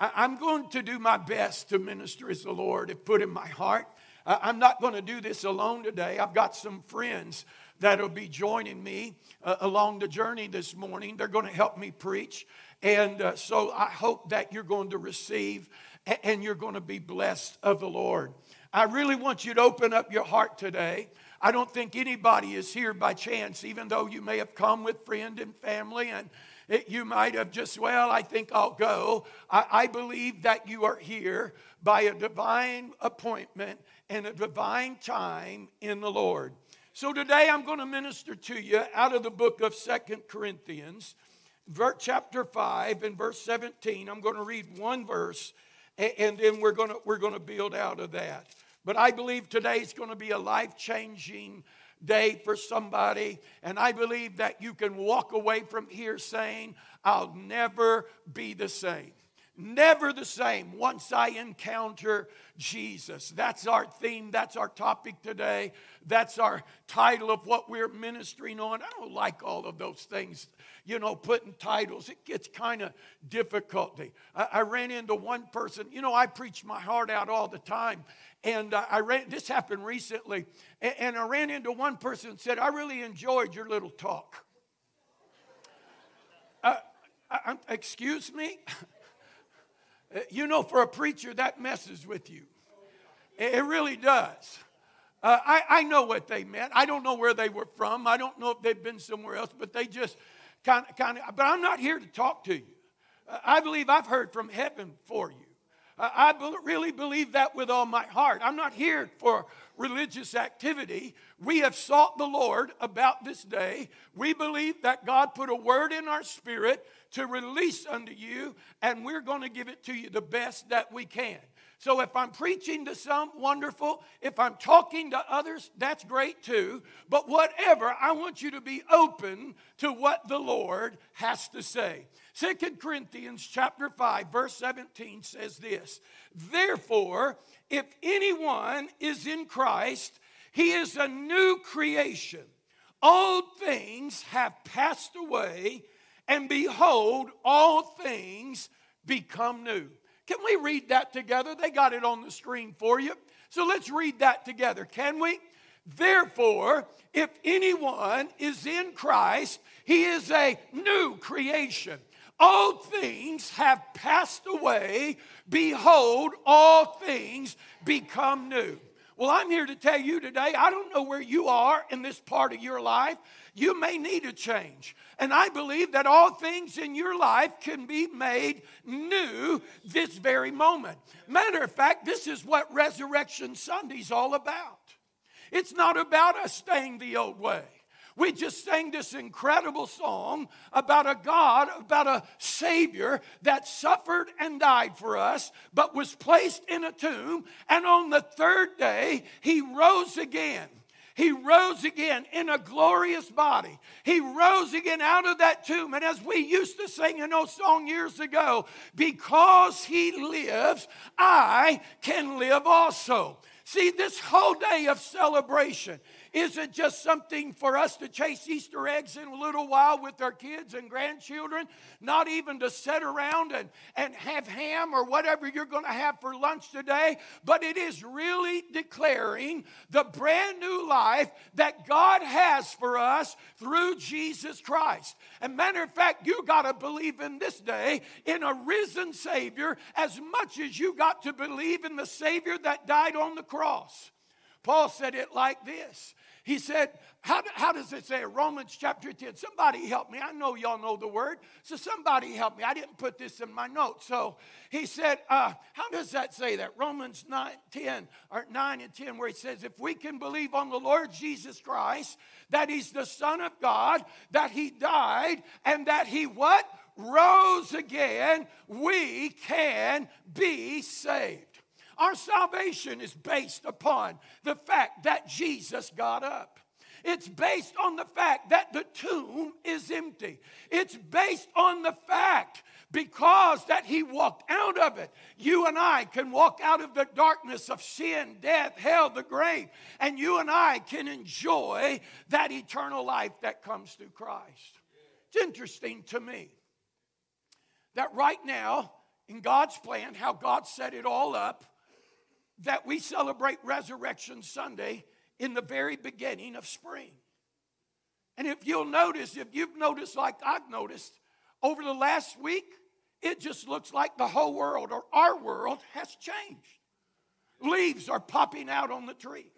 I, am going to do my best to minister as the Lord has put in my heart. I'm not going to do this alone today. I've got some friends that'll be joining me uh, along the journey this morning. They're going to help me preach. And uh, so I hope that you're going to receive and you're going to be blessed of the Lord. I really want you to open up your heart today. I don't think anybody is here by chance, even though you may have come with friend and family and it, you might have just, well, I think I'll go. I, I believe that you are here by a divine appointment and a divine time in the Lord. So today I'm going to minister to you out of the book of Second Corinthians, chapter 5 and verse 17. I'm going to read one verse and then we're going to, we're going to build out of that. But I believe today is going to be a life changing day for somebody. And I believe that you can walk away from here saying, I'll never be the same. Never the same once I encounter Jesus. That's our theme. That's our topic today. That's our title of what we're ministering on. I don't like all of those things, you know, putting titles. It gets kind of difficulty. I, I, ran into one person, you know, I preach my heart out all the time. And uh, I ran, this happened recently, and, and I ran into one person and said, I really enjoyed your little talk. Uh, I, excuse me? you know, for a preacher, that messes with you. It really does. Uh, I, I know what they meant. I don't know where they were from. I don't know if they've been somewhere else, but they just kind of, kind of. But I'm not here to talk to you. Uh, I believe I've heard from heaven for you. I really believe that with all my heart. I'm not here for religious activity. We have sought the Lord about this day. We believe that God put a word in our spirit to release unto you, and we're going to give it to you the best that we can. So if I'm preaching to some, wonderful. If I'm talking to others, that's great too. But whatever, I want you to be open to what the Lord has to say. Second Corinthians chapter 5 verse 17 says this, "Therefore, if anyone is in Christ, he is a new creation. Old things have passed away, and behold, all things become new." Can we read that together? They got it on the screen for you. So let's read that together, can we? Therefore, if anyone is in Christ, he is a new creation. All things have passed away. Behold, all things become new. Well, I'm here to tell you today, I don't know where you are in this part of your life. You may need a change. And I believe that all things in your life can be made new this very moment. Matter of fact, this is what Resurrection Sunday's all about. It's not about us staying the old way. We just sang this incredible song about a God, about a Savior that suffered and died for us, but was placed in a tomb, and on the third day, He rose again. He rose again in a glorious body. He rose again out of that tomb. And as we used to sing in those song years ago, because he lives, I can live also. See, this whole day of celebration isn't just something for us to chase Easter eggs in a little while with our kids and grandchildren, not even to sit around and, and have ham or whatever you're going to have for lunch today, but it is really declaring the brand new life that God has for us through Jesus Christ. And matter of fact, you got to believe in this day in a risen Savior as much as you got to believe in the Savior that died on the cross. Paul said it like this he said, how, how does it say? Romans chapter 10. Somebody help me. I know y'all know the word. So somebody help me. I didn't put this in my notes. So he said, uh, how does that say that? Romans 9, 10 or 9 and 10, where he says, if we can believe on the Lord Jesus Christ, that he's the Son of God, that he died, and that he what? Rose again, we can be saved. Our salvation is based upon the fact that Jesus got up. It's based on the fact that the tomb is empty. It's based on the fact because that he walked out of it. You and I can walk out of the darkness of sin, death, hell, the grave, and you and I can enjoy that eternal life that comes through Christ. It's interesting to me that right now in God's plan, how God set it all up, that we celebrate Resurrection Sunday in the very beginning of spring. And if you'll notice, if you've noticed like I've noticed, over the last week, it just looks like the whole world or our world has changed. Leaves are popping out on the tree.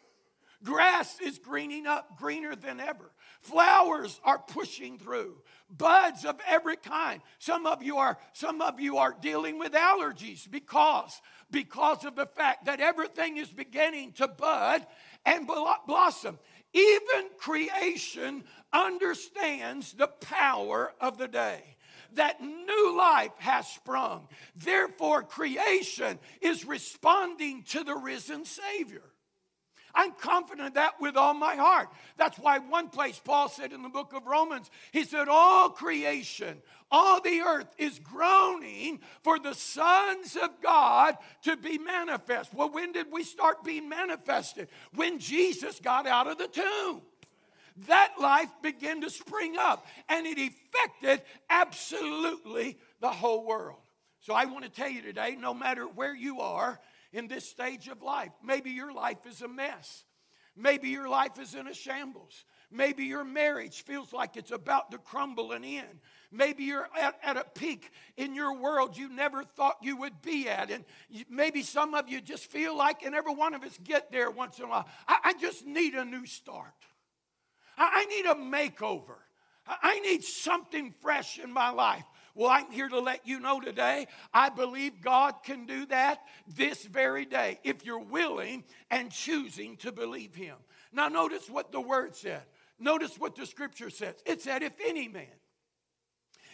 Grass is greening up, greener than ever. Flowers are pushing through. Buds of every kind. Some of you are some of you are dealing with allergies because because of the fact that everything is beginning to bud and blossom. Even creation understands the power of the day that new life has sprung. Therefore, creation is responding to the risen Savior. I'm confident of that with all my heart. That's why one place Paul said in the book of Romans, he said, All creation, all the earth is groaning for the sons of God to be manifest. Well, when did we start being manifested? When Jesus got out of the tomb that life began to spring up and it affected absolutely the whole world. So I want to tell you today no matter where you are in this stage of life, maybe your life is a mess, maybe your life is in a shambles. Maybe your marriage feels like it's about to crumble and end. Maybe you're at, at a peak in your world you never thought you would be at. And maybe some of you just feel like, and every one of us get there once in a while, I, I just need a new start. I need a makeover. I need something fresh in my life. Well, I'm here to let you know today, I believe God can do that this very day if you're willing and choosing to believe Him. Now, notice what the word said. Notice what the scripture says. It said, if any man,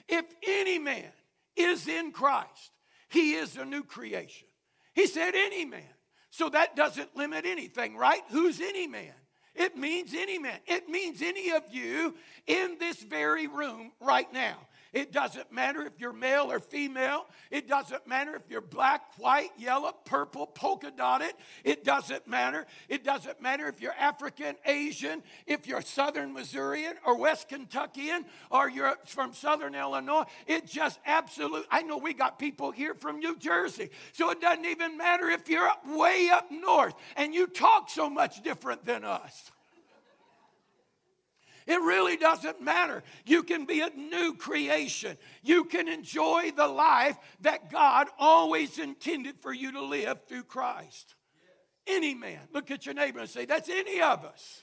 if any man is in Christ, he is a new creation. He said, any man. So that doesn't limit anything, right? Who's any man? It means any man. It means any of you in this very room right now. It doesn't matter if you're male or female. It doesn't matter if you're black, white, yellow, purple, polka dotted. It doesn't matter. It doesn't matter if you're African, Asian, if you're Southern Missourian or West Kentuckian or you're from Southern Illinois. It just absolute. I know we got people here from New Jersey. So it doesn't even matter if you're way up north and you talk so much different than us. It really doesn't matter. You can be a new creation. You can enjoy the life that God always intended for you to live through Christ. Any man. Look at your neighbor and say, That's any of us.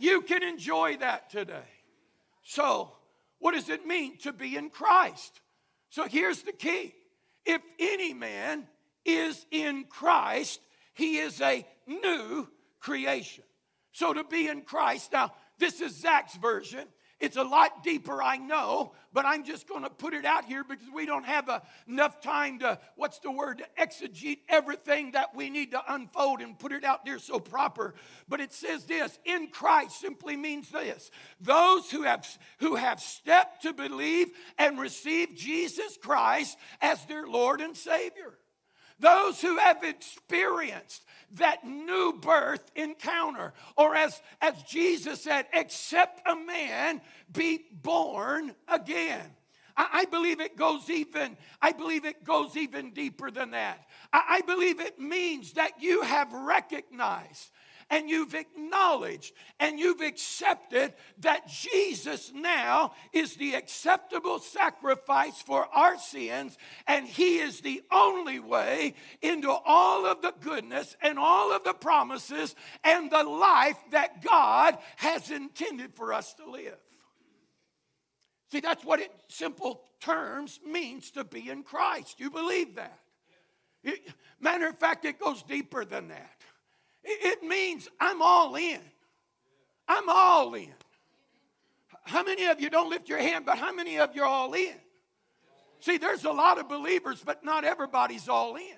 You can enjoy that today. So, what does it mean to be in Christ? So, here's the key if any man is in Christ, he is a new creation. So, to be in Christ, now, this is Zack's version. It's a lot deeper, I know, but I'm just going to put it out here because we don't have a, enough time to, what's the word, to exegete everything that we need to unfold and put it out there so proper. But it says this in Christ simply means this those who have, who have stepped to believe and receive Jesus Christ as their Lord and Savior. Those who have experienced that new birth encounter. Or as, as Jesus said, except a man be born again. I, I believe it goes even, I believe it goes even deeper than that. I, I believe it means that you have recognized and you've acknowledged and you've accepted that Jesus now is the acceptable sacrifice for our sins, and He is the only way into all of the goodness and all of the promises and the life that God has intended for us to live. See, that's what it, simple terms, means to be in Christ. You believe that? Matter of fact, it goes deeper than that. It means I'm all in. I'm all in. How many of you don't lift your hand, but how many of you are all in? See, there's a lot of believers, but not everybody's all in.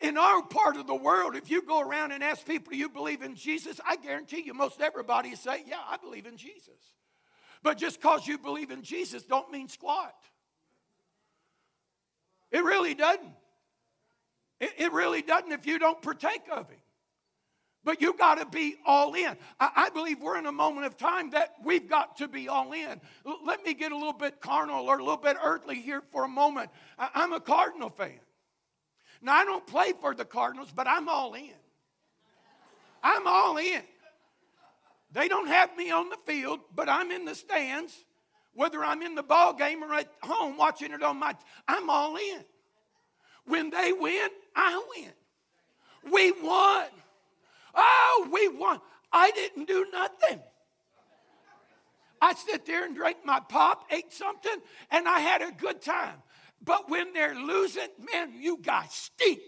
In our part of the world, if you go around and ask people, do you believe in Jesus? I guarantee you, most everybody say, yeah, I believe in Jesus. But just because you believe in Jesus don't mean squat. It really doesn't. It, it really doesn't if you don't partake of Him. But you got to be all in. I, believe we're in a moment of time that we've got to be all in. Let me get a little bit carnal or a little bit earthly here for a moment. I, I'm a Cardinal fan. Now, I don't play for the Cardinals, but I'm all in. I'm all in. They don't have me on the field, but I'm in the stands. Whether I'm in the ball game or at home watching it on my, I'm all in. When they win, I win. We won. Oh, we won. I didn't do nothing. I sit there and drank my pop, ate something, and I had a good time. But when they're losing, man, you guys stink.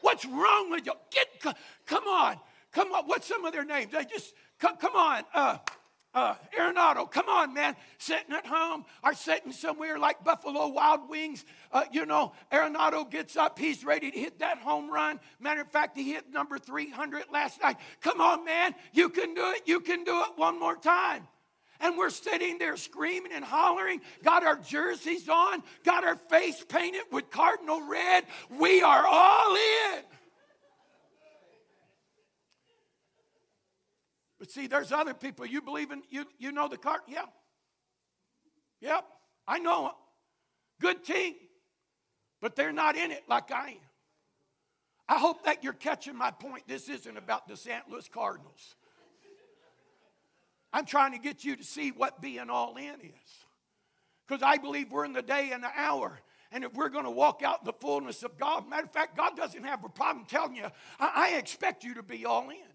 What's wrong with you? Get, come on, come on. What's some of their names? They just come, come on. Uh, uh, Arenado, come on, man. Sitting at home or sitting somewhere like Buffalo Wild Wings. Uh, you know, Arenado gets up. He's ready to hit that home run. Matter of fact, he hit number 300 last night. Come on, man. You can do it. You can do it one more time. And we're sitting there screaming and hollering, got our jerseys on, got our face painted with cardinal red. We are all in. But see, there's other people. You believe in, you, you know the card? Yeah. Yep. I know them. Good team. But they're not in it like I am. I hope that you're catching my point. This isn't about the St. Louis Cardinals. I'm trying to get you to see what being all in is. Because I believe we're in the day and the hour. And if we're going to walk out the fullness of God, matter of fact, God doesn't have a problem telling you, I, I expect you to be all in.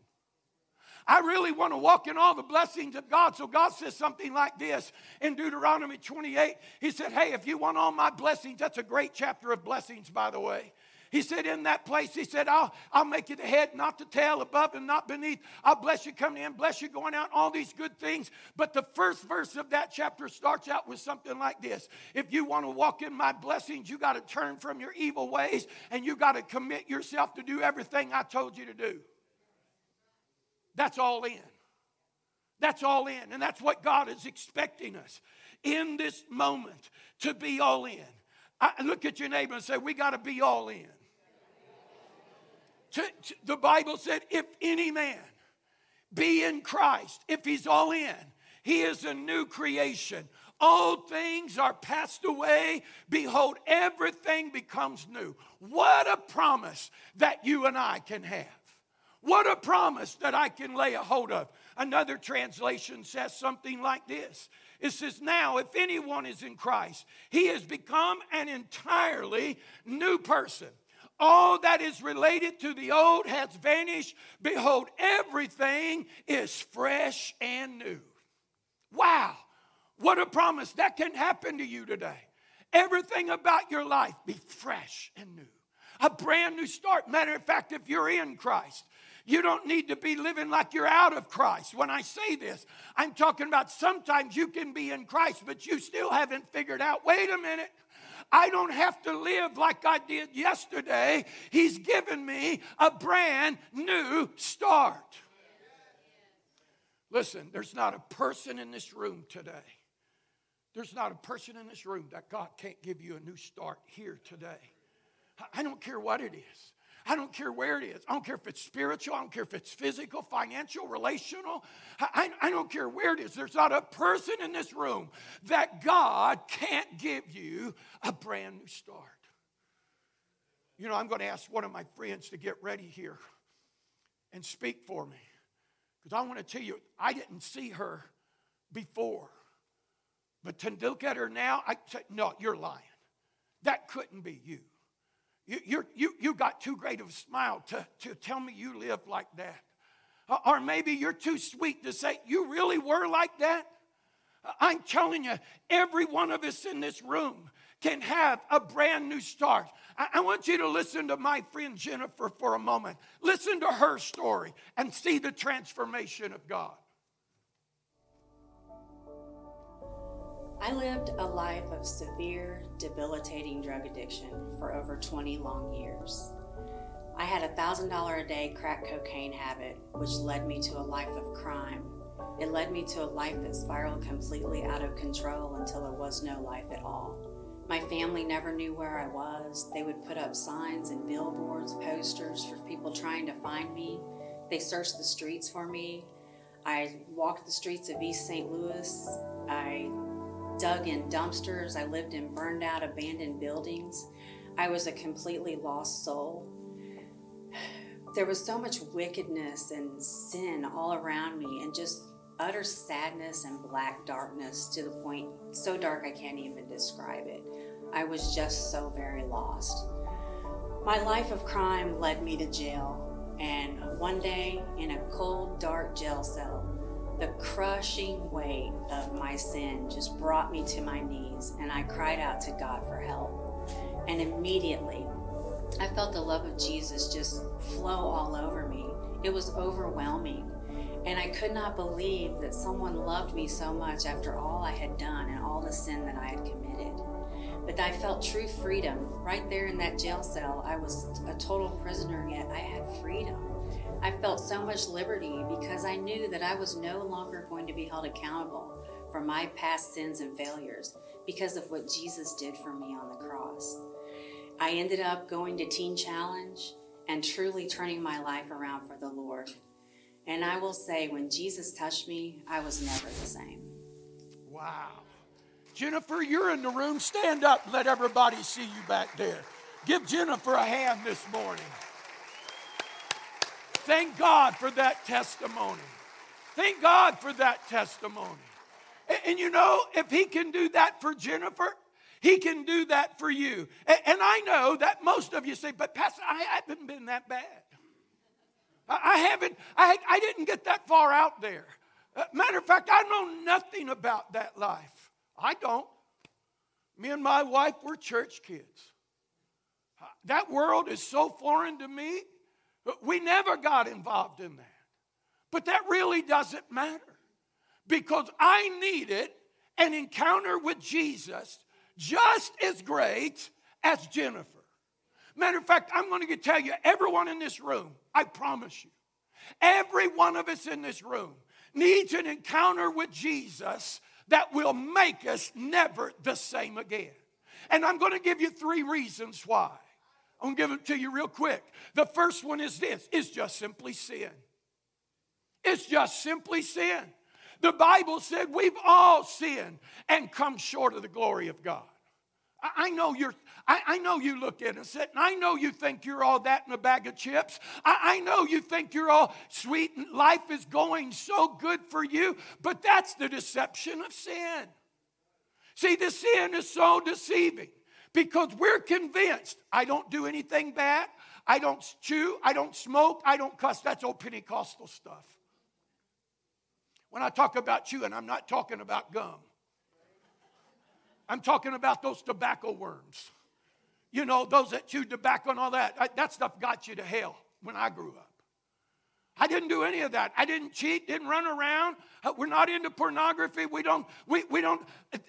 I really want to walk in all the blessings of God. So God says something like this in Deuteronomy 28. He said, Hey, if you want all my blessings, that's a great chapter of blessings, by the way. He said, In that place, He said, I'll, I'll make you the head, not the tail, above and not beneath. I'll bless you coming in, bless you going out, all these good things. But the first verse of that chapter starts out with something like this If you want to walk in my blessings, you got to turn from your evil ways and you got to commit yourself to do everything I told you to do. That's all in. That's all in. And that's what God is expecting us in this moment to be all in. I look at your neighbor and say, We got to be all in. To, to, the Bible said, If any man be in Christ, if he's all in, he is a new creation. All things are passed away. Behold, everything becomes new. What a promise that you and I can have. What a promise that I can lay a hold of. Another translation says something like this it says, Now, if anyone is in Christ, he has become an entirely new person. All that is related to the old has vanished. Behold, everything is fresh and new. Wow, what a promise that can happen to you today. Everything about your life be fresh and new. A brand new start. Matter of fact, if you're in Christ, you don't need to be living like you're out of Christ. When I say this, I'm talking about sometimes you can be in Christ, but you still haven't figured out wait a minute. I don't have to live like I did yesterday. He's given me a brand new start. Listen, there's not a person in this room today. There's not a person in this room that God can't give you a new start here today. I don't care what it is. I don't care where it is. I don't care if it's spiritual. I don't care if it's physical, financial, relational. I, I, don't care where it is. There's not a person in this room that God can't give you a brand new start. You know, I'm going to ask one of my friends to get ready here and speak for me. Because I want to tell you, I didn't see her before. But to look at her now, I say, no, you're lying. That couldn't be you. You, you you, you got too great of a smile to, to tell me you live like that. Or maybe you're too sweet to say, You really were like that? I'm telling you, every one of us in this room can have a brand new start. I, I want you to listen to my friend Jennifer for a moment. Listen to her story and see the transformation of God. I lived a life of severe, debilitating drug addiction for over 20 long years. I had a $1,000 a day crack cocaine habit, which led me to a life of crime. It led me to a life that spiraled completely out of control until there was no life at all. My family never knew where I was. They would put up signs and billboards, posters for people trying to find me. They searched the streets for me. I walked the streets of East St. Louis. I dug in dumpsters. I lived in burned out, abandoned buildings. I was a completely lost soul. There was so much wickedness and sin all around me, and just utter sadness and black darkness to the point so dark I can't even describe it. I was just so very lost. My life of crime led me to jail, and one day in a cold, dark jail cell, the crushing weight of my sin just brought me to my knees, and I cried out to God for help. And immediately, I felt the love of Jesus just flow all over me. It was overwhelming. And I could not believe that someone loved me so much after all I had done and all the sin that I had committed. But I felt true freedom right there in that jail cell. I was a total prisoner, yet I had freedom. I felt so much liberty because I knew that I was no longer going to be held accountable for my past sins and failures because of what Jesus did for me on the cross. I ended up going to Teen Challenge and truly turning my life around for the Lord. And I will say, when Jesus touched me, I was never the same. Wow. Jennifer, you're in the room. Stand up and let everybody see you back there. Give Jennifer a hand this morning. Thank God for that testimony. Thank God for that testimony. And, and, you know, if He can do that for Jennifer, He can do that for you. And, and I know that most of you say, but Pastor, I haven't been that bad. I, I haven't, I, I didn't get that far out there. Uh, matter of fact, I know nothing about that life. I don't. Me and my wife were church kids. That world is so foreign to me. We never got involved in that. But that really doesn't matter because I needed an encounter with Jesus just as great as Jennifer. Matter of fact, I'm going to tell you, everyone in this room, I promise you, every one of us in this room needs an encounter with Jesus that will make us never the same again. And I'm going to give you three reasons why. I'm going to give them to you real quick. The first one is this it's just simply sin. It's just simply sin. The Bible said we've all sinned and come short of the glory of God. I know you're I, I, know you look innocent, and I know you think you're all that in a bag of chips. I, I know you think you're all sweet and life is going so good for you, but that's the deception of sin. See, the sin is so deceiving because we're convinced I don't do anything bad. I don't chew. I don't smoke. I don't cuss. That's old Pentecostal stuff. When I talk about chewing, I'm not talking about gum. I'm talking about those tobacco worms. You know, those that chew tobacco and all that. That stuff got you to hell when I grew up. I didn't do any of that. I didn't cheat, didn't run around. Uh, we're not into pornography. We don't, we, we don't,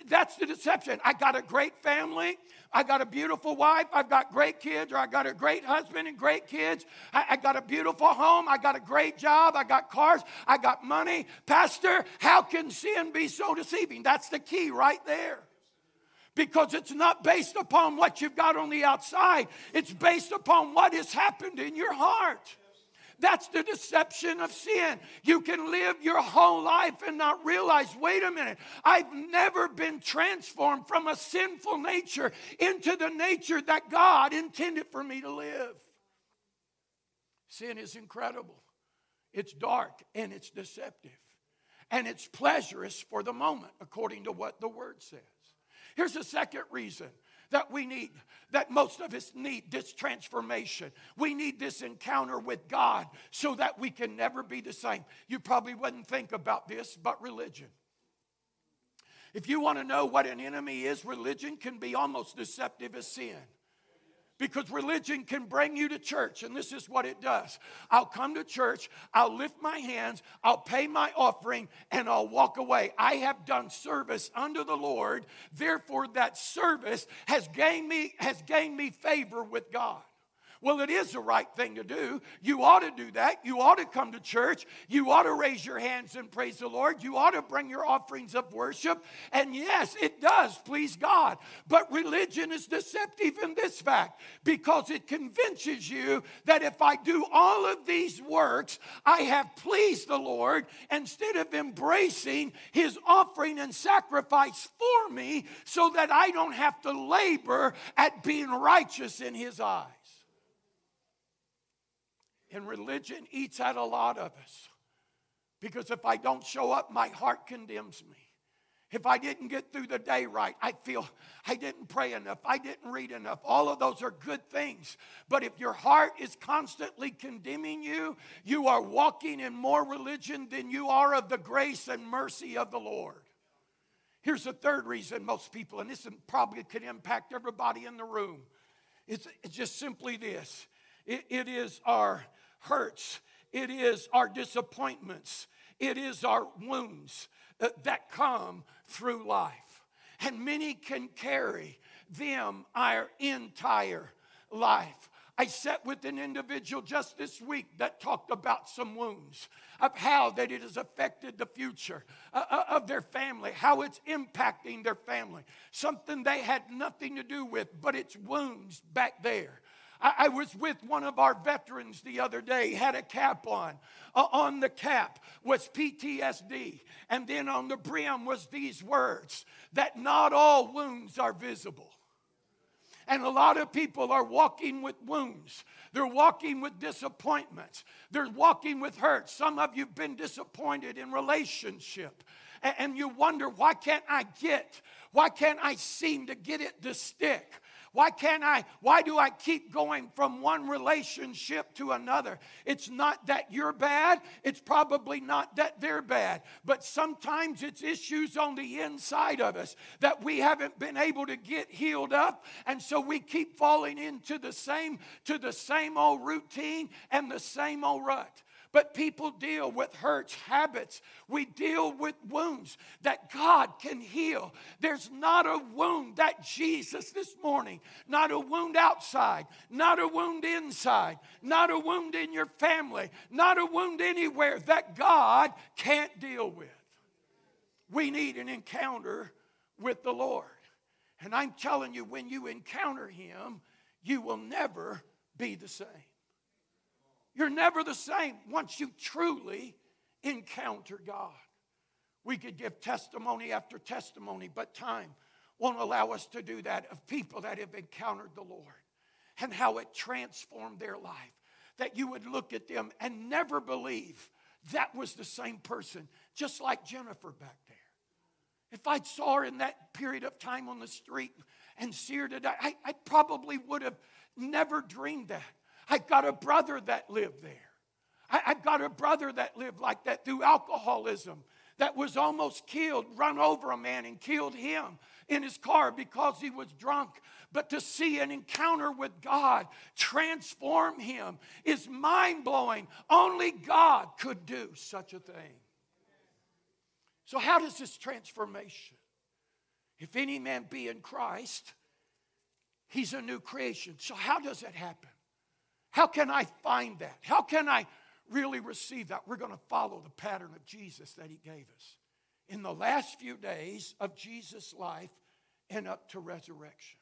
that's the deception. I got a great family. I got a beautiful wife. I've got great kids, or I got a great husband and great kids. I, I got a beautiful home. I got a great job. I got cars. I got money. Pastor, how can sin be so deceiving? That's the key right there because it's not based upon what you've got on the outside, it's based upon what has happened in your heart. That's the deception of sin. You can live your whole life and not realize, wait a minute, I've never been transformed from a sinful nature into the nature that God intended for me to live. Sin is incredible, it's dark and it's deceptive, and it's pleasurous for the moment, according to what the word says. Here's the second reason that we need, that most of us need this transformation. We need this encounter with God so that we can never be the same. You probably wouldn't think about this, but religion. If you want to know what an enemy is, religion can be almost deceptive as sin. Because religion can bring you to church, and this is what it does. I'll come to church, I'll lift my hands, I'll pay my offering, and I'll walk away. I have done service unto the Lord, therefore, that service has gained me, has gained me favor with God. Well, it is the right thing to do. You ought to do that. You ought to come to church. You ought to raise your hands and praise the Lord. You ought to bring your offerings of worship. And yes, it does please God. But religion is deceptive in this fact because it convinces you that if I do all of these works, I have pleased the Lord instead of embracing his offering and sacrifice for me so that I don't have to labor at being righteous in his eyes. And religion eats at a lot of us. Because if I don't show up, my heart condemns me. If I didn't get through the day right, I feel I didn't pray enough, I didn't read enough. All of those are good things. But if your heart is constantly condemning you, you are walking in more religion than you are of the grace and mercy of the Lord. Here's the third reason most people, and this probably could impact everybody in the room, it's, it's just simply this it, it is our hurts, it is our disappointments, it is our wounds uh, that come through life. And many can carry them our entire life. I sat with an individual just this week that talked about some wounds, of how that it has affected the future uh, uh, of their family, how it's impacting their family. Something they had nothing to do with, but it's wounds back there. I, I was with one of our veterans the other day, had a cap on. Uh, on the cap was PTSD, and then on the brim was these words that not all wounds are visible. And a lot of people are walking with wounds. They're walking with disappointments. They're walking with hurt. Some of you have been disappointed in relationship. And you wonder, why can't I get? Why can't I seem to get it to stick? Why can't I? Why do I keep going from one relationship to another? It's not that you're bad. It's probably not that they're bad. But sometimes it's issues on the inside of us that we haven't been able to get healed up. And so we keep falling into the same, to the same old routine and the same old rut. But people deal with hurts, habits. We deal with wounds that God can heal. There's not a wound that Jesus this morning, not a wound outside, not a wound inside, not a wound in your family, not a wound anywhere that God can't deal with. We need an encounter with the Lord. And I'm telling you, when you encounter Him, you will never be the same. You're never the same once you truly encounter God. We could give testimony after testimony, but time won't allow us to do that of people that have encountered the Lord and how it transformed their life. That you would look at them and never believe that was the same person, just like Jennifer back there. If I'd saw her in that period of time on the street and her today, I, I probably would have never dreamed that. I've got a brother that lived there. I, have got a brother that lived like that through alcoholism that was almost killed, run over a man and killed him in his car because he was drunk. But to see an encounter with God transform him is mind blowing. Only God could do such a thing. So, how does this transformation? If any man be in Christ, he's a new creation. So, how does that happen? How can I find that? How can I really receive that? We're going to follow the pattern of Jesus that he gave us. In the last few days of Jesus' life and up to resurrection.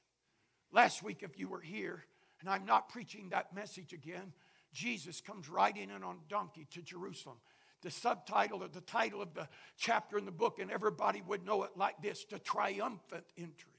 Last week, if you were here, and I'm not preaching that message again, Jesus comes riding in on donkey to Jerusalem. The subtitle or the title of the chapter in the book, and everybody would know it like this the triumphant entry.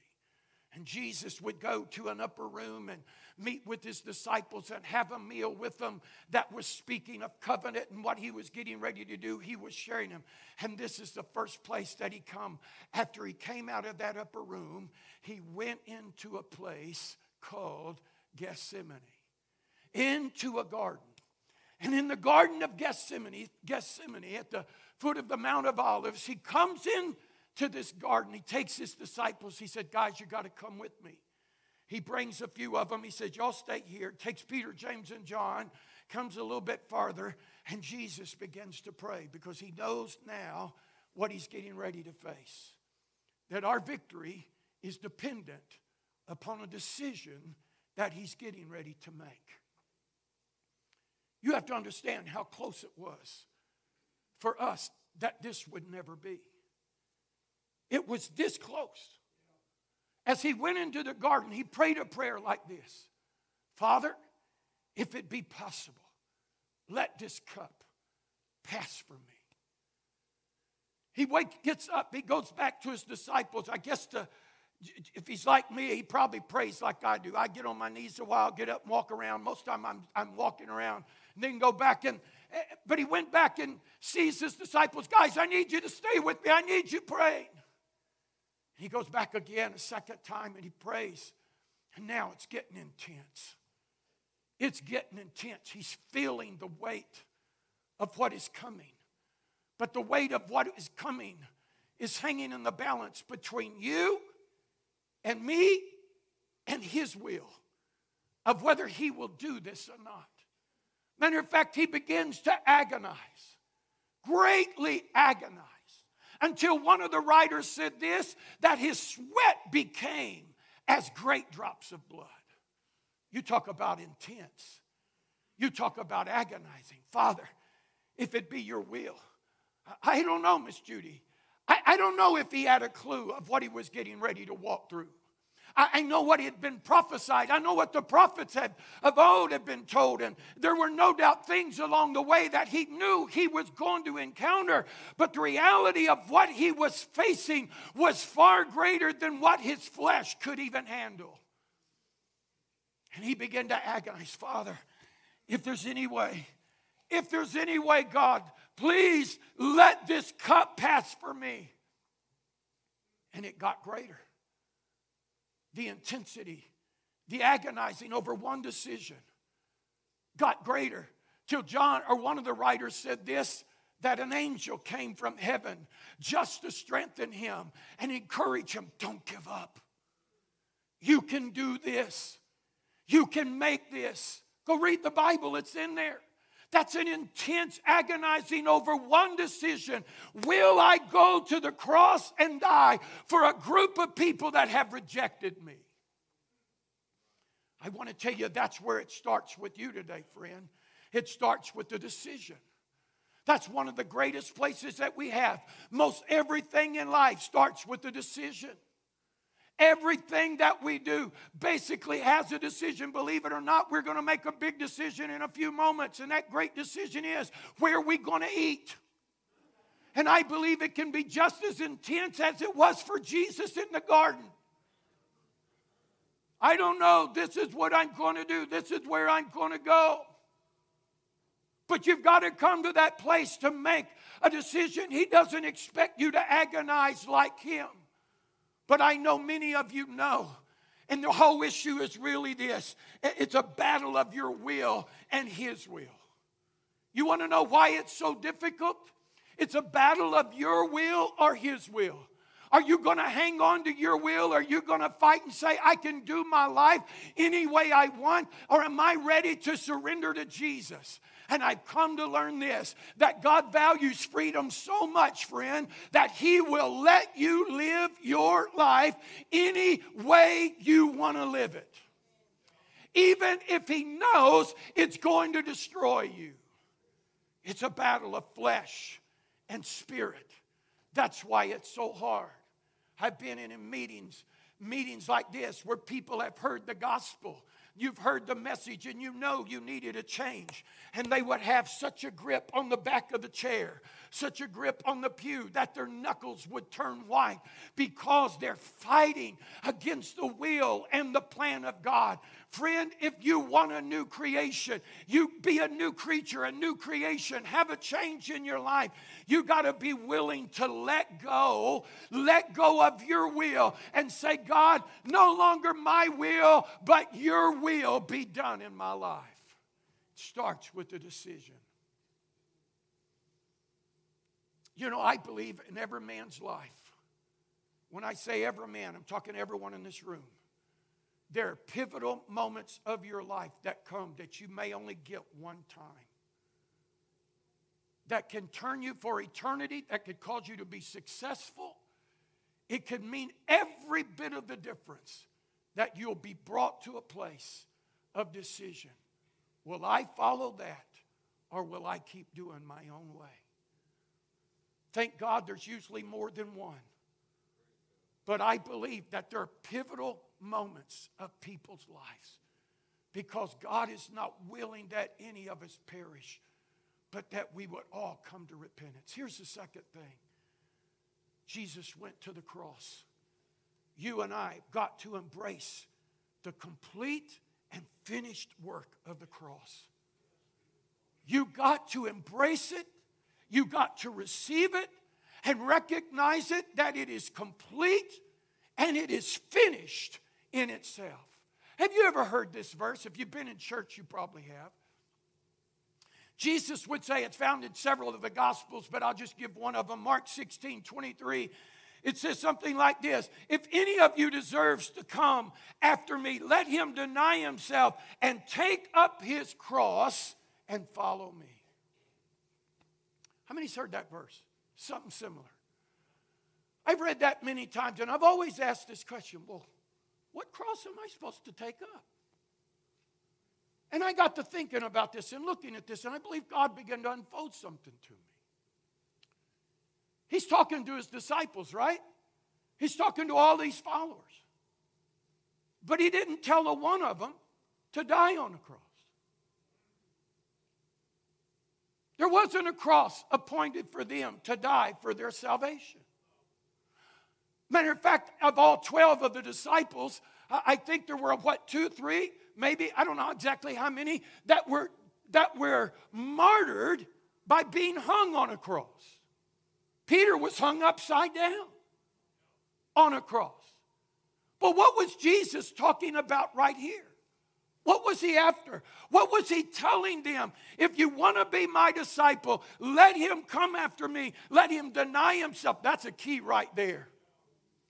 And Jesus would go to an upper room and meet with his disciples and have a meal with them that was speaking of covenant and what he was getting ready to do. He was sharing them. And this is the first place that he come. After he came out of that upper room, he went into a place called Gethsemane, into a garden. And in the garden of Gethsemane, Gethsemane, at the foot of the Mount of Olives, he comes in to this garden. He takes his disciples. He said, Guys, you got to come with me. He brings a few of them. He said, Y'all stay here. Takes Peter, James, and John, comes a little bit farther, and Jesus begins to pray because he knows now what he's getting ready to face. That our victory is dependent upon a decision that he's getting ready to make. You have to understand how close it was for us that this would never be. It was this close. As he went into the garden, he prayed a prayer like this Father, if it be possible, let this cup pass from me. He wake, gets up, he goes back to his disciples. I guess to, if he's like me, he probably prays like I do. I get on my knees a while, get up and walk around. Most of the time I'm, I'm walking around, and then go back and, eh, but he went back and sees his disciples. Guys, I need you to stay with me. I need you praying. He goes back again a second time and he prays. And now it's getting intense. It's getting intense. He's feeling the weight of what is coming. But the weight of what is coming is hanging in the balance between you and me and his will of whether he will do this or not. Matter of fact, he begins to agonize, greatly agonize, until one of the writers said this that his sweat became as great drops of blood. You talk about intense. You talk about agonizing. Father, if it be your will, I don't know, Miss Judy. I, I don't know if he had a clue of what he was getting ready to walk through. I, I know what had been prophesied. I know what the prophets had of old had been told. And there were no doubt things along the way that he knew he was going to encounter. But the reality of what he was facing was far greater than what his flesh could even handle. And he began to agonize, Father, if there's any way, if there's any way, God, Please let this cup pass for me. And it got greater. The intensity, the agonizing over one decision got greater. Till John, or one of the writers said this that an angel came from heaven just to strengthen him and encourage him don't give up. You can do this, you can make this. Go read the Bible, it's in there. That's an intense, agonizing over one decision. Will I go to the cross and die for a group of people that have rejected me? I want to tell you that's where it starts with you today, friend. It starts with the decision. That's one of the greatest places that we have. Most everything in life starts with the decision. Everything that we do basically has a decision. Believe it or not, we're going to make a big decision in a few moments. And that great decision is where are we going to eat? And I believe it can be just as intense as it was for Jesus in the garden. I don't know. This is what I'm going to do. This is where I'm going to go. But you've got to come to that place to make a decision. He doesn't expect you to agonize like him. But I know many of you know. And the whole issue is really this it's a battle of your will and His will. You want to know why it's so difficult? It's a battle of your will or His will. Are you going to hang on to your will? Are you going to fight and say, I can do my life any way I want? Or am I ready to surrender to Jesus? And I've come to learn this that God values freedom so much, friend, that He will let you live your life any way you want to live it. Even if He knows it's going to destroy you. It's a battle of flesh and spirit. That's why it's so hard. I've been in meetings, meetings like this where people have heard the gospel You've heard the message and you know you needed a change. And they would have such a grip on the back of the chair, such a grip on the pew that their knuckles would turn white because they're fighting against the will and the plan of God. Friend, if you want a new creation, you be a new creature, a new creation, have a change in your life. You got to be willing to let go, let go of your will and say, God, no longer my will, but your will be done in my life. It starts with a decision. You know, I believe in every man's life. When I say every man, I'm talking everyone in this room. There are pivotal moments of your life that come that you may only get one time. That can turn you for eternity, that could cause you to be successful. It could mean every bit of the difference that you'll be brought to a place of decision. Will I follow that or will I keep doing my own way? Thank God there's usually more than one. But I believe that there are pivotal moments of people's lives because God is not willing that any of us perish, but that we would all come to repentance. Here's the second thing Jesus went to the cross. You and I got to embrace the complete and finished work of the cross. You got to embrace it you got to receive it and recognize it that it is complete and it is finished in itself. Have you ever heard this verse? If you've been in church, you probably have. Jesus would say it's found in several of the Gospels, but I'll just give one of them. Mark 16 23. It says something like this If any of you deserves to come after me, let him deny himself and take up his cross and follow me. How many's heard that verse? Something similar. I've read that many times, and I've always asked this question well, what cross am I supposed to take up? And I got to thinking about this and looking at this, and I believe God began to unfold something to me. He's talking to his disciples, right? He's talking to all these followers. But he didn't tell a one of them to die on the cross. There wasn't a cross appointed for them to die for their salvation. Matter of fact, of all 12 of the disciples, I think there were, what, two, three, maybe, I don't know exactly how many, that were, that were martyred by being hung on a cross. Peter was hung upside down on a cross. But what was Jesus talking about right here? What was he after? What was he telling them? If you want to be my disciple, let him come after me. Let him deny himself. That's a key right there.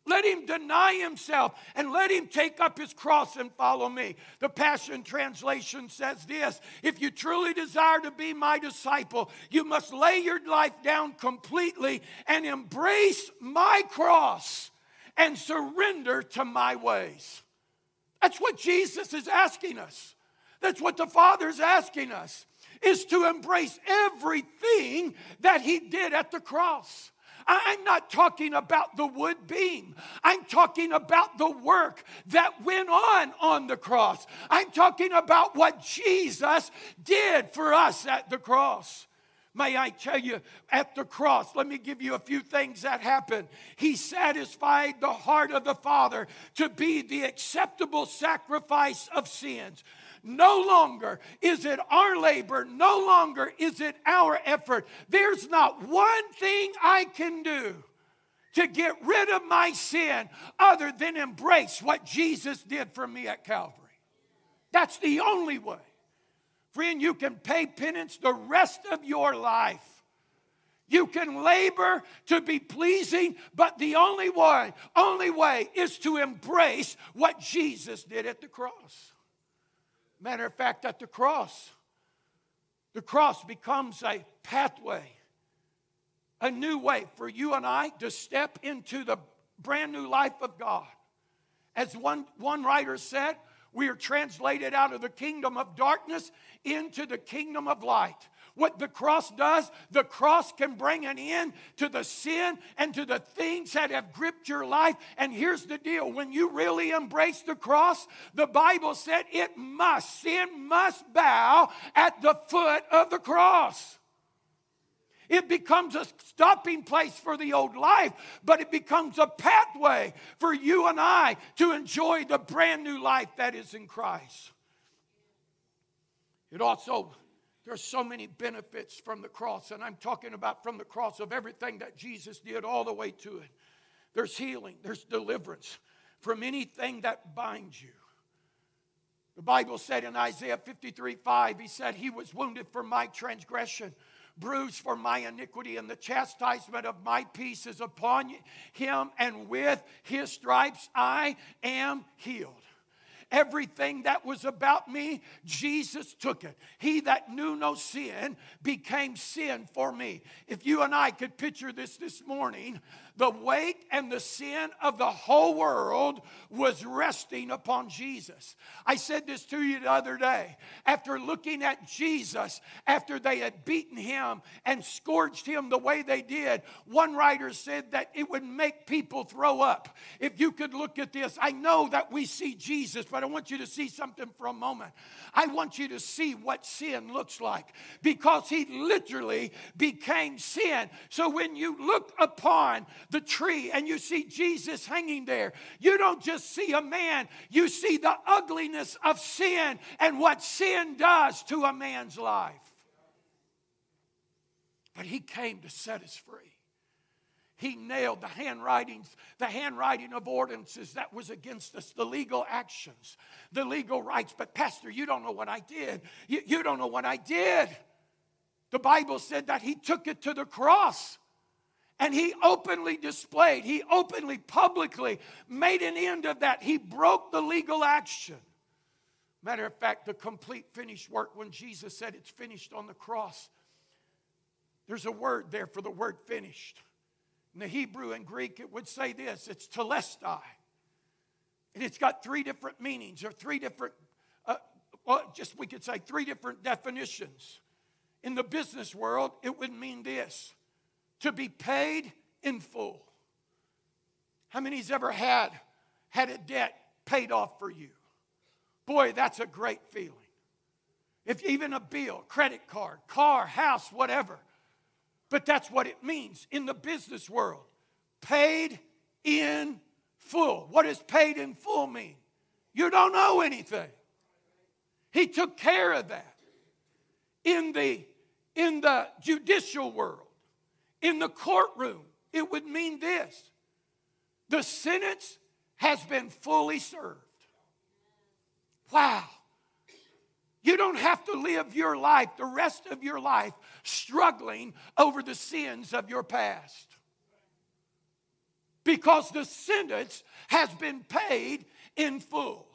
Let him deny himself and let him take up his cross and follow me. The Passion Translation says this If you truly desire to be my disciple, you must lay your life down completely and embrace my cross and surrender to my ways. That's what Jesus is asking us. That's what the Father's asking us is to embrace everything that he did at the cross. I'm not talking about the wood beam. I'm talking about the work that went on on the cross. I'm talking about what Jesus did for us at the cross. May I tell you, at the cross, let me give you a few things that happened. He satisfied the heart of the Father to be the acceptable sacrifice of sins. No longer is it our labor, no longer is it our effort. There's not one thing I can do to get rid of my sin other than embrace what Jesus did for me at Calvary. That's the only way. Friend, you can pay penance the rest of your life. You can labor to be pleasing, but the only way, only way is to embrace what Jesus did at the cross. Matter of fact, at the cross, the cross becomes a pathway, a new way for you and I to step into the brand new life of God. As one, one writer said, we are translated out of the kingdom of darkness into the kingdom of light. What the cross does, the cross can bring an end to the sin and to the things that have gripped your life. And here's the deal when you really embrace the cross, the Bible said it must, sin must bow at the foot of the cross. It becomes a stopping place for the old life, but it becomes a pathway for you and I to enjoy the brand new life that is in Christ. It also, there's so many benefits from the cross, and I'm talking about from the cross of everything that Jesus did all the way to it. There's healing, there's deliverance from anything that binds you. The Bible said in Isaiah 53 5, He said, He was wounded for my transgression bruised for my iniquity, and the chastisement of my peace is upon him, and with his stripes I am healed. Everything that was about me, Jesus took it. He that knew no sin became sin for me. If you and I could picture this this morning, The weight and the sin of the whole world was resting upon Jesus. I said this to you the other day. After looking at Jesus, after they had beaten him and scourged him the way they did, one writer said that it would make people throw up. If you could look at this, I know that we see Jesus, but I want you to see something for a moment. I want you to see what sin looks like because he literally became sin. So when you look upon the tree and you see Jesus hanging there, you don't just see a man, you see the ugliness of sin and what sin does to a man's life. But he came to set us free. He nailed the handwritings, the handwriting of ordinances that was against us, the legal actions, the legal rights. But, Pastor, you don't know what I did. You, you don't know what I did. The Bible said that he took it to the cross. And he openly displayed, he openly, publicly made an end of that. He broke the legal action. Matter of fact, the complete finished work, when Jesus said it's finished on the cross, there's a word there for the word finished. In the Hebrew and Greek, it would say this it's telestai. And it's got three different meanings, or three different, uh, well, just we could say three different definitions. In the business world, it would mean this to be paid in full. How many's ever had had a debt paid off for you? Boy, that's a great feeling. If even a bill, credit card, car, house, whatever. But that's what it means in the business world. Paid in full. What does paid in full mean? You don't owe anything. He took care of that. In the in the judicial world, in the courtroom, it would mean this the sentence has been fully served. Wow. You don't have to live your life, the rest of your life, struggling over the sins of your past. Because the sentence has been paid in full.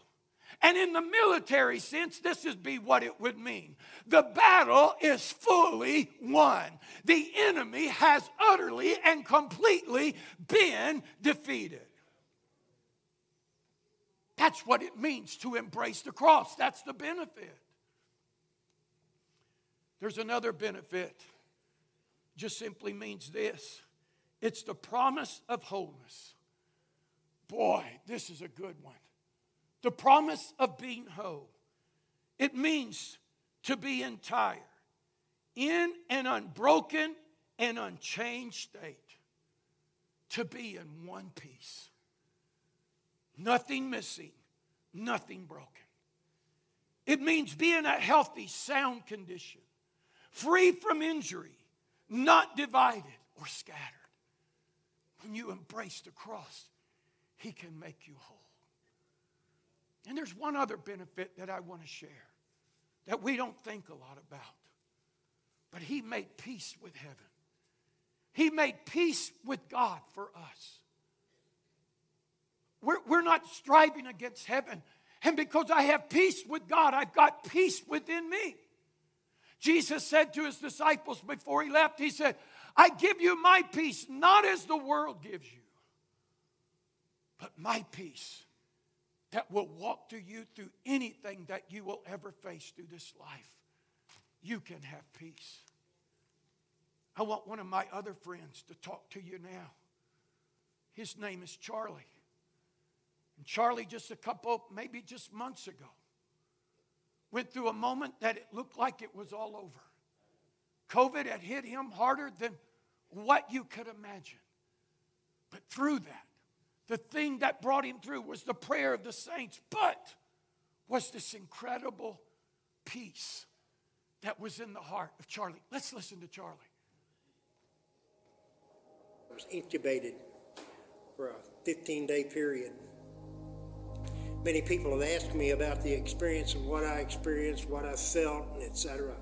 And in the military sense, this is be what it would mean. The battle is fully won. The enemy has utterly and completely been defeated. That's what it means to embrace the cross. That's the benefit. There's another benefit. Just simply means this. It's the promise of wholeness. Boy, this is a good one the promise of being whole. It means to be entire, in an unbroken and unchanged state, to be in one piece. Nothing missing, nothing broken. It means being in a healthy, sound condition, free from injury, not divided or scattered. When you embrace the cross, He can make you whole. And there's one other benefit that I want to share that we don't think a lot about. But he made peace with heaven. He made peace with God for us. We're, we're not striving against heaven. And because I have peace with God, I've got peace within me. Jesus said to his disciples before he left, He said, I give you my peace, not as the world gives you, but my peace that will walk to you through anything that you will ever face through this life. You can have peace. I want one of my other friends to talk to you now. His name is Charlie. And Charlie, just a couple, maybe just months ago, went through a moment that it looked like it was all over. COVID had hit him harder than what you could imagine. But through that, the thing that brought him through was the prayer of the saints, but was this incredible peace that was in the heart of Charlie. Let's listen to Charlie. I was incubated for a 15 day period. Many people have asked me about the experience and what I experienced, what I felt, etc.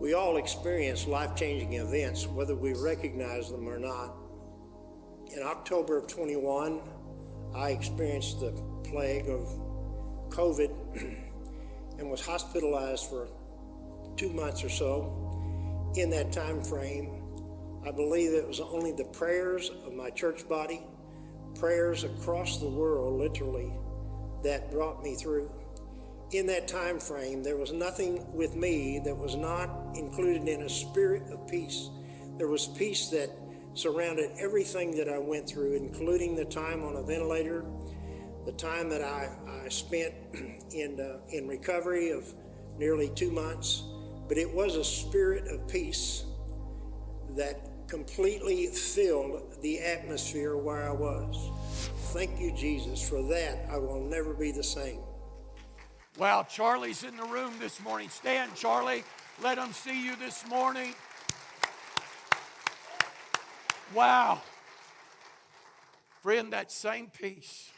We all experience life changing events, whether we recognize them or not. In October of 21, I experienced the plague of COVID and was hospitalized for two months or so. In that time frame, I believe it was only the prayers of my church body, prayers across the world, literally, that brought me through. In that time frame, there was nothing with me that was not included in a spirit of peace. There was peace that surrounded everything that I went through, including the time on a ventilator, the time that I, I spent in, uh, in recovery of nearly two months. But it was a spirit of peace that completely filled the atmosphere where I was. Thank you, Jesus. For that, I will never be the same. Wow, Charlie's in the room this morning. Stand, Charlie. Let them see you this morning. Wow. Friend, that same peace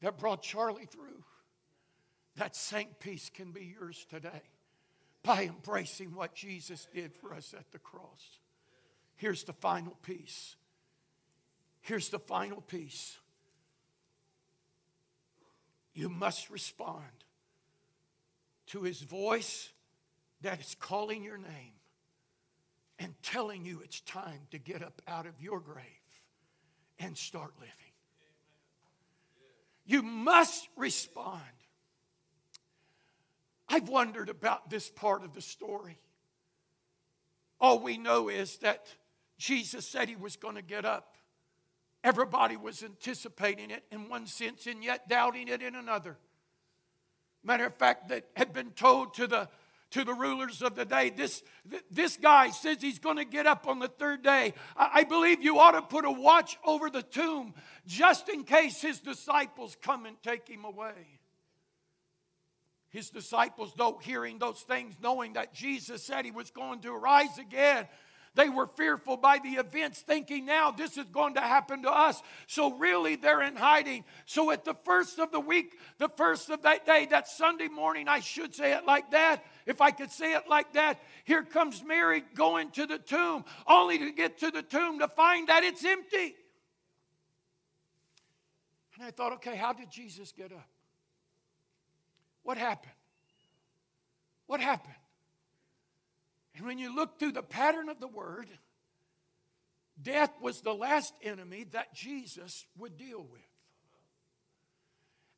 that brought Charlie through, that same peace can be yours today by embracing what Jesus did for us at the cross. Here's the final piece. Here's the final piece. You must respond to his voice that is calling your name and telling you it's time to get up out of your grave and start living. You must respond. I've wondered about this part of the story. All we know is that Jesus said he was going to get up. Everybody was anticipating it in one sense and yet doubting it in another. Matter of fact, that had been told to the to the rulers of the day. This, this guy says he's going to get up on the third day. I believe you ought to put a watch over the tomb just in case his disciples come and take him away. His disciples, though hearing those things, knowing that Jesus said he was going to rise again, they were fearful by the events, thinking now this is going to happen to us. So, really, they're in hiding. So, at the first of the week, the first of that day, that Sunday morning, I should say it like that, if I could say it like that, here comes Mary going to the tomb, only to get to the tomb to find that it's empty. And I thought, okay, how did Jesus get up? What happened? What happened? And when you look through the pattern of the word, death was the last enemy that Jesus would deal with.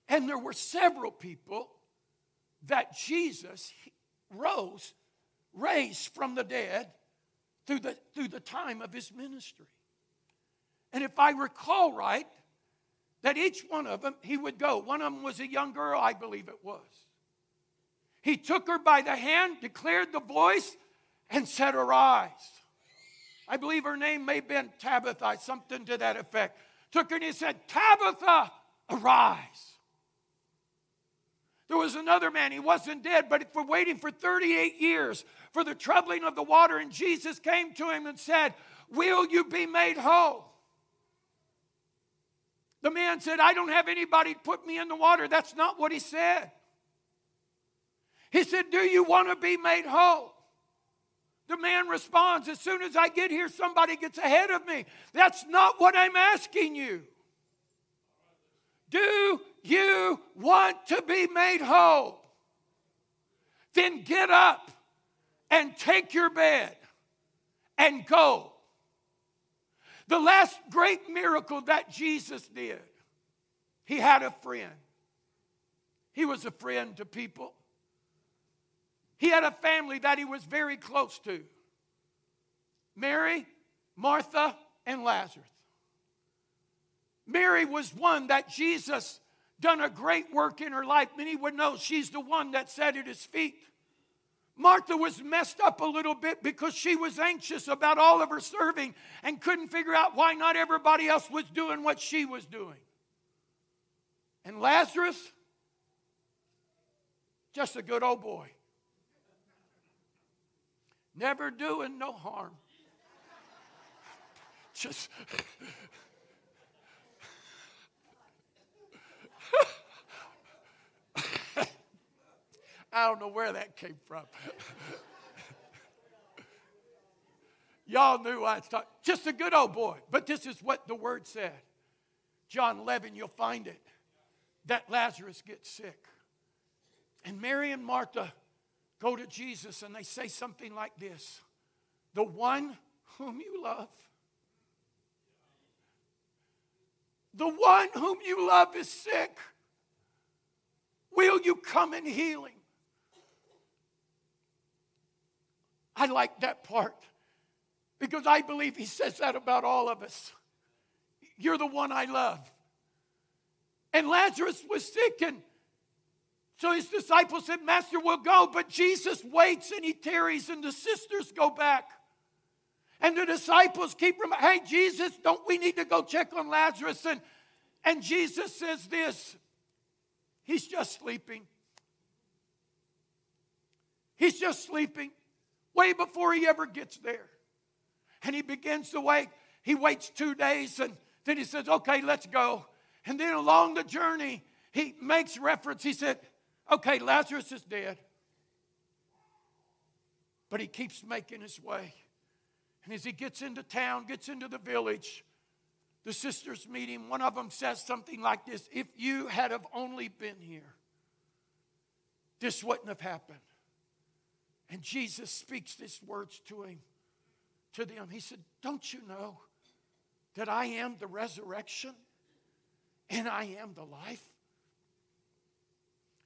And there were several people that Jesus rose, raised from the dead through the, through the time of his ministry. And if I recall right, that each one of them, he would go. One of them was a young girl, I believe it was. He took her by the hand, declared the voice, and said, Arise. I believe her name may have been Tabitha, something to that effect. Took her and he said, Tabitha, arise. There was another man, he wasn't dead, but for waiting for 38 years for the troubling of the water, and Jesus came to him and said, Will you be made whole? The man said, I don't have anybody to put me in the water. That's not what he said. He said, Do you want to be made whole? The man responds, As soon as I get here, somebody gets ahead of me. That's not what I'm asking you. Do you want to be made whole? Then get up and take your bed and go. The last great miracle that Jesus did, he had a friend. He was a friend to people. He had a family that he was very close to Mary, Martha, and Lazarus. Mary was one that Jesus done a great work in her life. Many would know she's the one that sat at his feet. Martha was messed up a little bit because she was anxious about all of her serving and couldn't figure out why not everybody else was doing what she was doing. And Lazarus, just a good old boy never doing no harm. Just. I don't know where that came from. Y'all knew I talking. Just a good old boy. But this is what the word said. John 11, you'll find it. That Lazarus gets sick. And Mary and Martha go to Jesus and they say something like this The one whom you love. The one whom you love is sick. Will you come and heal him? I like that part because I believe he says that about all of us. You're the one I love. And Lazarus was sick, and so his disciples said, Master, we'll go. But Jesus waits and he tarries, and the sisters go back. And the disciples keep reminding, hey, Jesus, don't we need to go check on Lazarus? And, and Jesus says this He's just sleeping. He's just sleeping way before he ever gets there. And he begins to wait. He waits two days and then he says, Okay, let's go. And then along the journey, he makes reference. He said, Okay, Lazarus is dead. But he keeps making his way. And as he gets into town, gets into the village, the sisters meet him. One of them says something like this If you had have only been here, this wouldn't have happened. And Jesus speaks these words to him, to them. He said, Don't you know that I am the resurrection and I am the life?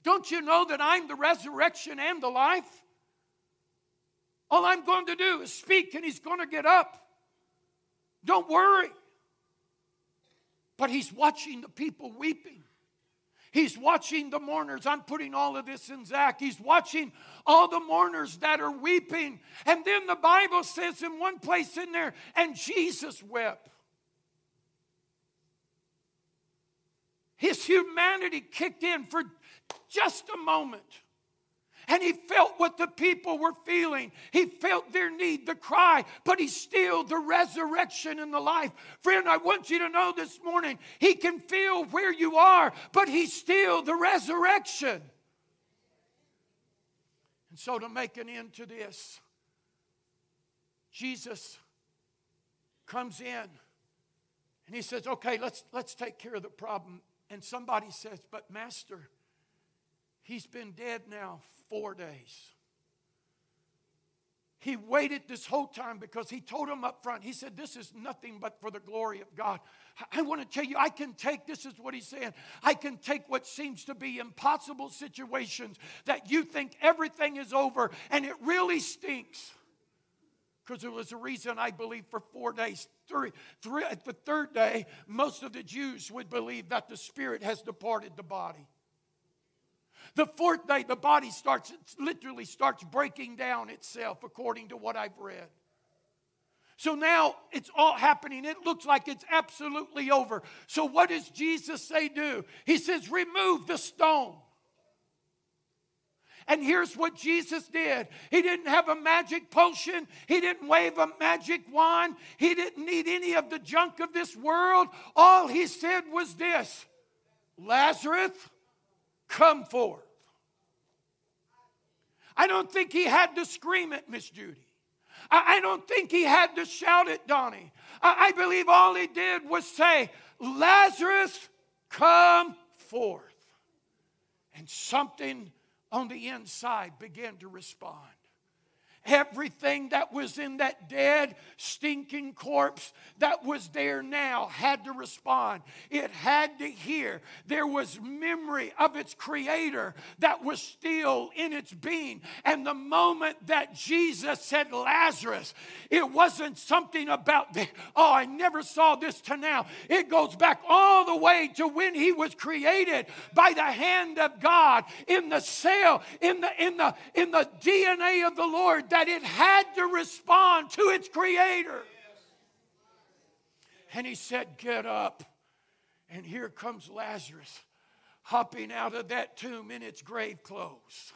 Don't you know that I'm the resurrection and the life? All I'm going to do is speak and he's going to get up. Don't worry. But he's watching the people weeping. He's watching the mourners. I'm putting all of this in Zack. He's watching all the mourners that are weeping. And then the Bible says in one place in there, and Jesus wept. His humanity kicked in for just a moment. And he felt what the people were feeling. He felt their need, the cry, but he's still the resurrection and the life. Friend, I want you to know this morning, he can feel where you are, but he's still the resurrection. And so, to make an end to this, Jesus comes in and he says, Okay, let's, let's take care of the problem. And somebody says, But, Master, he's been dead now four days. He waited this whole time because he told him up front, he said, This is nothing but for the glory of God. I want to tell you, I can take, this is what he's saying, I can take what seems to be impossible situations that you think everything is over and it really stinks. Because there was a reason I believe for four days. Three, three, at the third day, most of the Jews would believe that the spirit has departed the body. The fourth day, the body starts, literally starts breaking down itself, according to what I've read. So now it's all happening. It looks like it's absolutely over. So, what does Jesus say do? He says, Remove the stone. And here's what Jesus did He didn't have a magic potion, He didn't wave a magic wand, He didn't need any of the junk of this world. All He said was this Lazarus, come forth. I don't think he had to scream it, Miss Judy. I, I, don't think he had to shout it, Donnie. I, I believe all he did was say, Lazarus, come forth. And something on the inside began to respond. Everything that was in that dead, stinking corpse that was there now had to respond. It had to hear. There was memory of its creator that was still in its being. And the moment that Jesus said Lazarus, it wasn't something about, the, oh, I never saw this to now. It goes back all the way to when he was created by the hand of God in the cell, in the, in the, in the DNA of the Lord that it had to respond to its creator. And he said, Get up. And here comes Lazarus hopping out of that tomb in its grave clothes.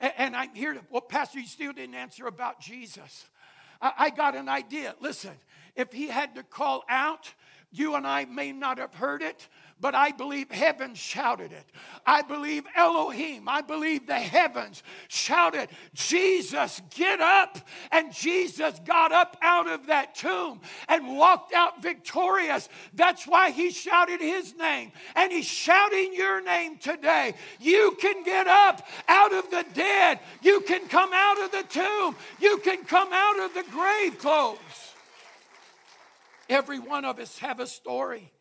And I'm here to, well, Pastor, you still didn't answer about Jesus. I got an idea. Listen, if he had to call out, you and I may not have heard it, but I believe heaven shouted it. I believe Elohim, I believe the heavens shouted, Jesus, get up. And Jesus got up out of that tomb and walked out victorious. That's why he shouted his name. And he's shouting your name today. You can get up out of the dead, you can come out of the tomb, you can come out of the grave clothes. Every one of us have a story.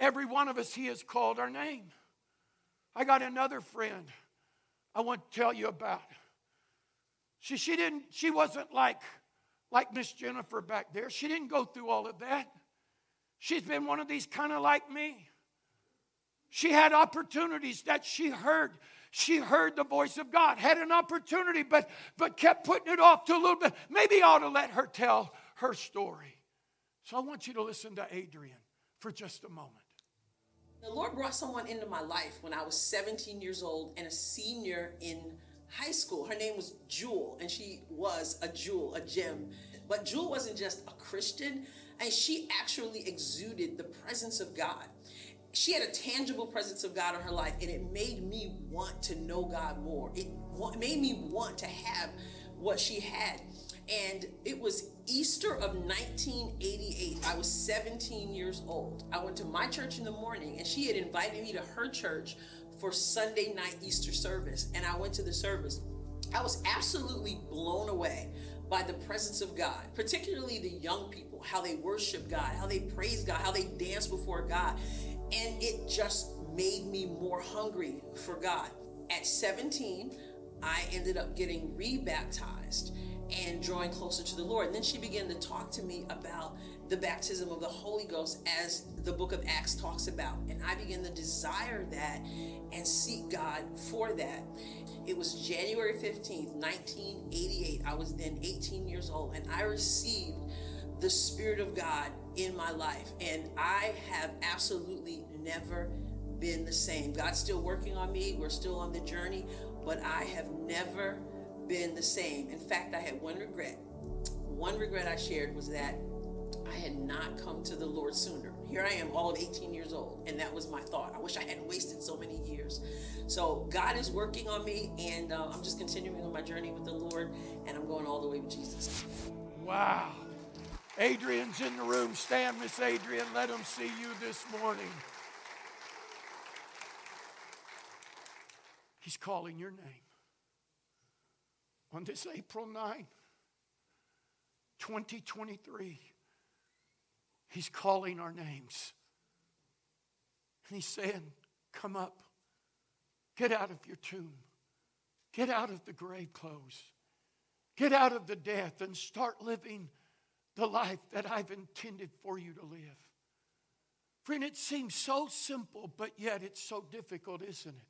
Every one of us, He has called our name. I got another friend I want to tell you about. She, she didn't, she wasn't like, like Miss Jennifer back there. She didn't go through all of that. She's been one of these kind of like me. She had opportunities that she heard. She heard the voice of God, had an opportunity, but, but kept putting it off to a little bit. Maybe I ought to let her tell her story. So I want you to listen to Adrian for just a moment. The Lord brought someone into my life when I was 17 years old and a senior in high school. Her name was Jewel, and she was a jewel, a gem. But Jewel wasn't just a Christian, and she actually exuded the presence of God. She had a tangible presence of God in her life, and it made me want to know God more. It made me want to have what she had. And it was Easter of 1988. I was 17 years old. I went to my church in the morning, and she had invited me to her church for Sunday night Easter service. And I went to the service. I was absolutely blown away by the presence of God, particularly the young people, how they worship God, how they praise God, how they dance before God. And it just made me more hungry for God. At 17, I ended up getting rebaptized and drawing closer to the Lord. And then she began to talk to me about the baptism of the Holy Ghost as the book of Acts talks about. And I began to desire that and seek God for that. It was January 15th, 1988. I was then 18 years old, and I received the Spirit of God in my life. And I have absolutely never been the same. God's still working on me, we're still on the journey, but I have never been the same. In fact, I had one regret. One regret I shared was that I had not come to the Lord sooner. Here I am, all of 18 years old, and that was my thought. I wish I hadn't wasted so many years. So God is working on me, and uh, I'm just continuing on my journey with the Lord, and I'm going all the way with Jesus. Wow. Adrian's in the room. Stand, Miss Adrian. Let him see you this morning. He's calling your name on this April 9, 2023, He's calling our names. And He's saying, Come up, get out of your tomb, get out of the grave clothes, get out of the death, and start living the life that I've intended for you to live. Friend, it seems so simple, but yet it's so difficult, isn't it?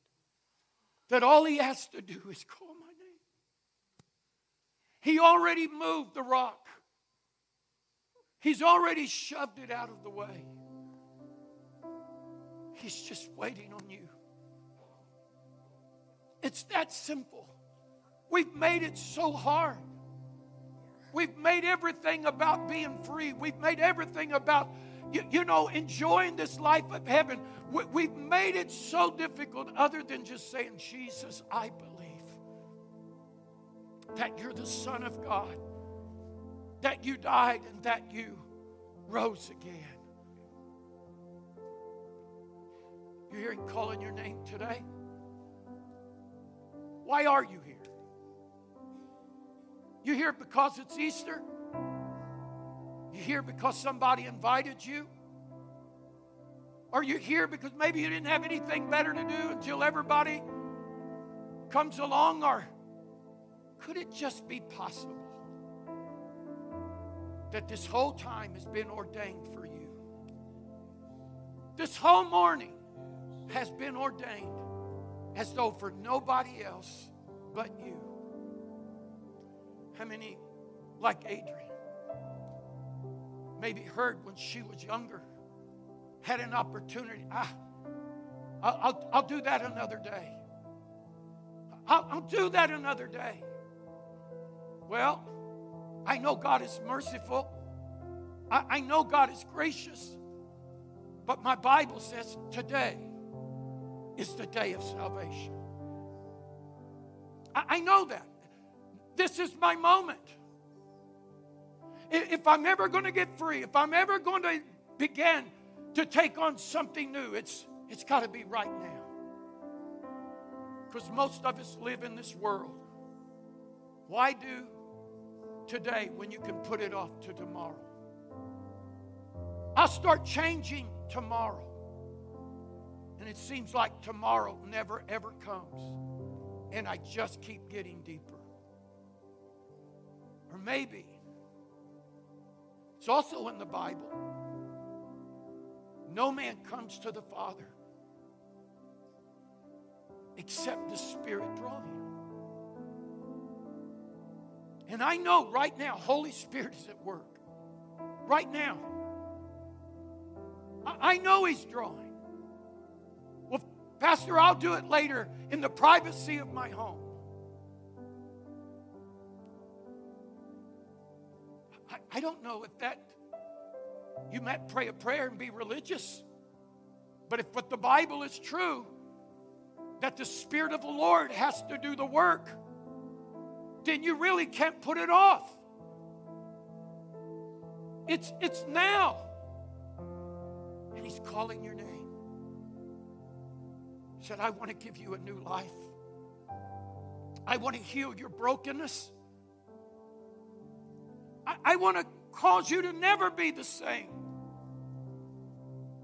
That all he has to do is call he already moved the rock, He's already shoved it out of the way. He's just waiting on you. It's that simple. We've made it so hard. We've made everything about being free. We've made everything about, you, you know, enjoying this life of heaven. We, we've made it so difficult, other than just saying, Jesus, I believe that you're the Son of God, that you died and that you rose again. You hear him calling your name today? Why are you here? You here because it's Easter? You here because somebody invited you? Are you here because maybe you didn't have anything better to do until everybody comes along? Or could it just be possible that this whole time has been ordained for you? This whole morning has been ordained as though for nobody else but you. How many, like Adrian, maybe heard when she was younger, had an opportunity? Ah, I'll, I'll, I'll do that another day. I'll, I'll do that another day. Well, I know God is merciful. I, I know God is gracious. But my Bible says today is the day of salvation. I, I know that. This is my moment. If I'm ever going to get free, if I'm ever going to begin to take on something new, it's, it's got to be right now. Because most of us live in this world. Why do today when you can put it off to tomorrow? I'll start changing tomorrow. And it seems like tomorrow never ever comes. And I just keep getting deeper. Or maybe it's also in the Bible. No man comes to the Father except the Spirit draw him. And I know right now, Holy Spirit is at work. Right now. I know He's drawing. Well, Pastor, I'll do it later in the privacy of my home. I, don't know if that, you might pray a prayer and be religious. But if what the Bible is true, that the Spirit of the Lord has to do the work, then you really can't put it off. It's, it's now. And He's calling your name. He said, I want to give you a new life. I want to heal your brokenness. I, I want to cause you to never be the same.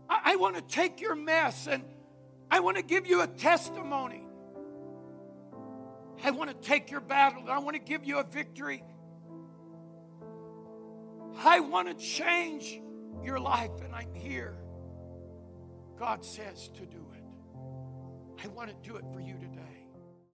I, I want to take your mess and I want to give you a testimony. I want to take your battle I want to give you a victory. I want to change your life, and I'm here. God says to do it. I want to do it for you today.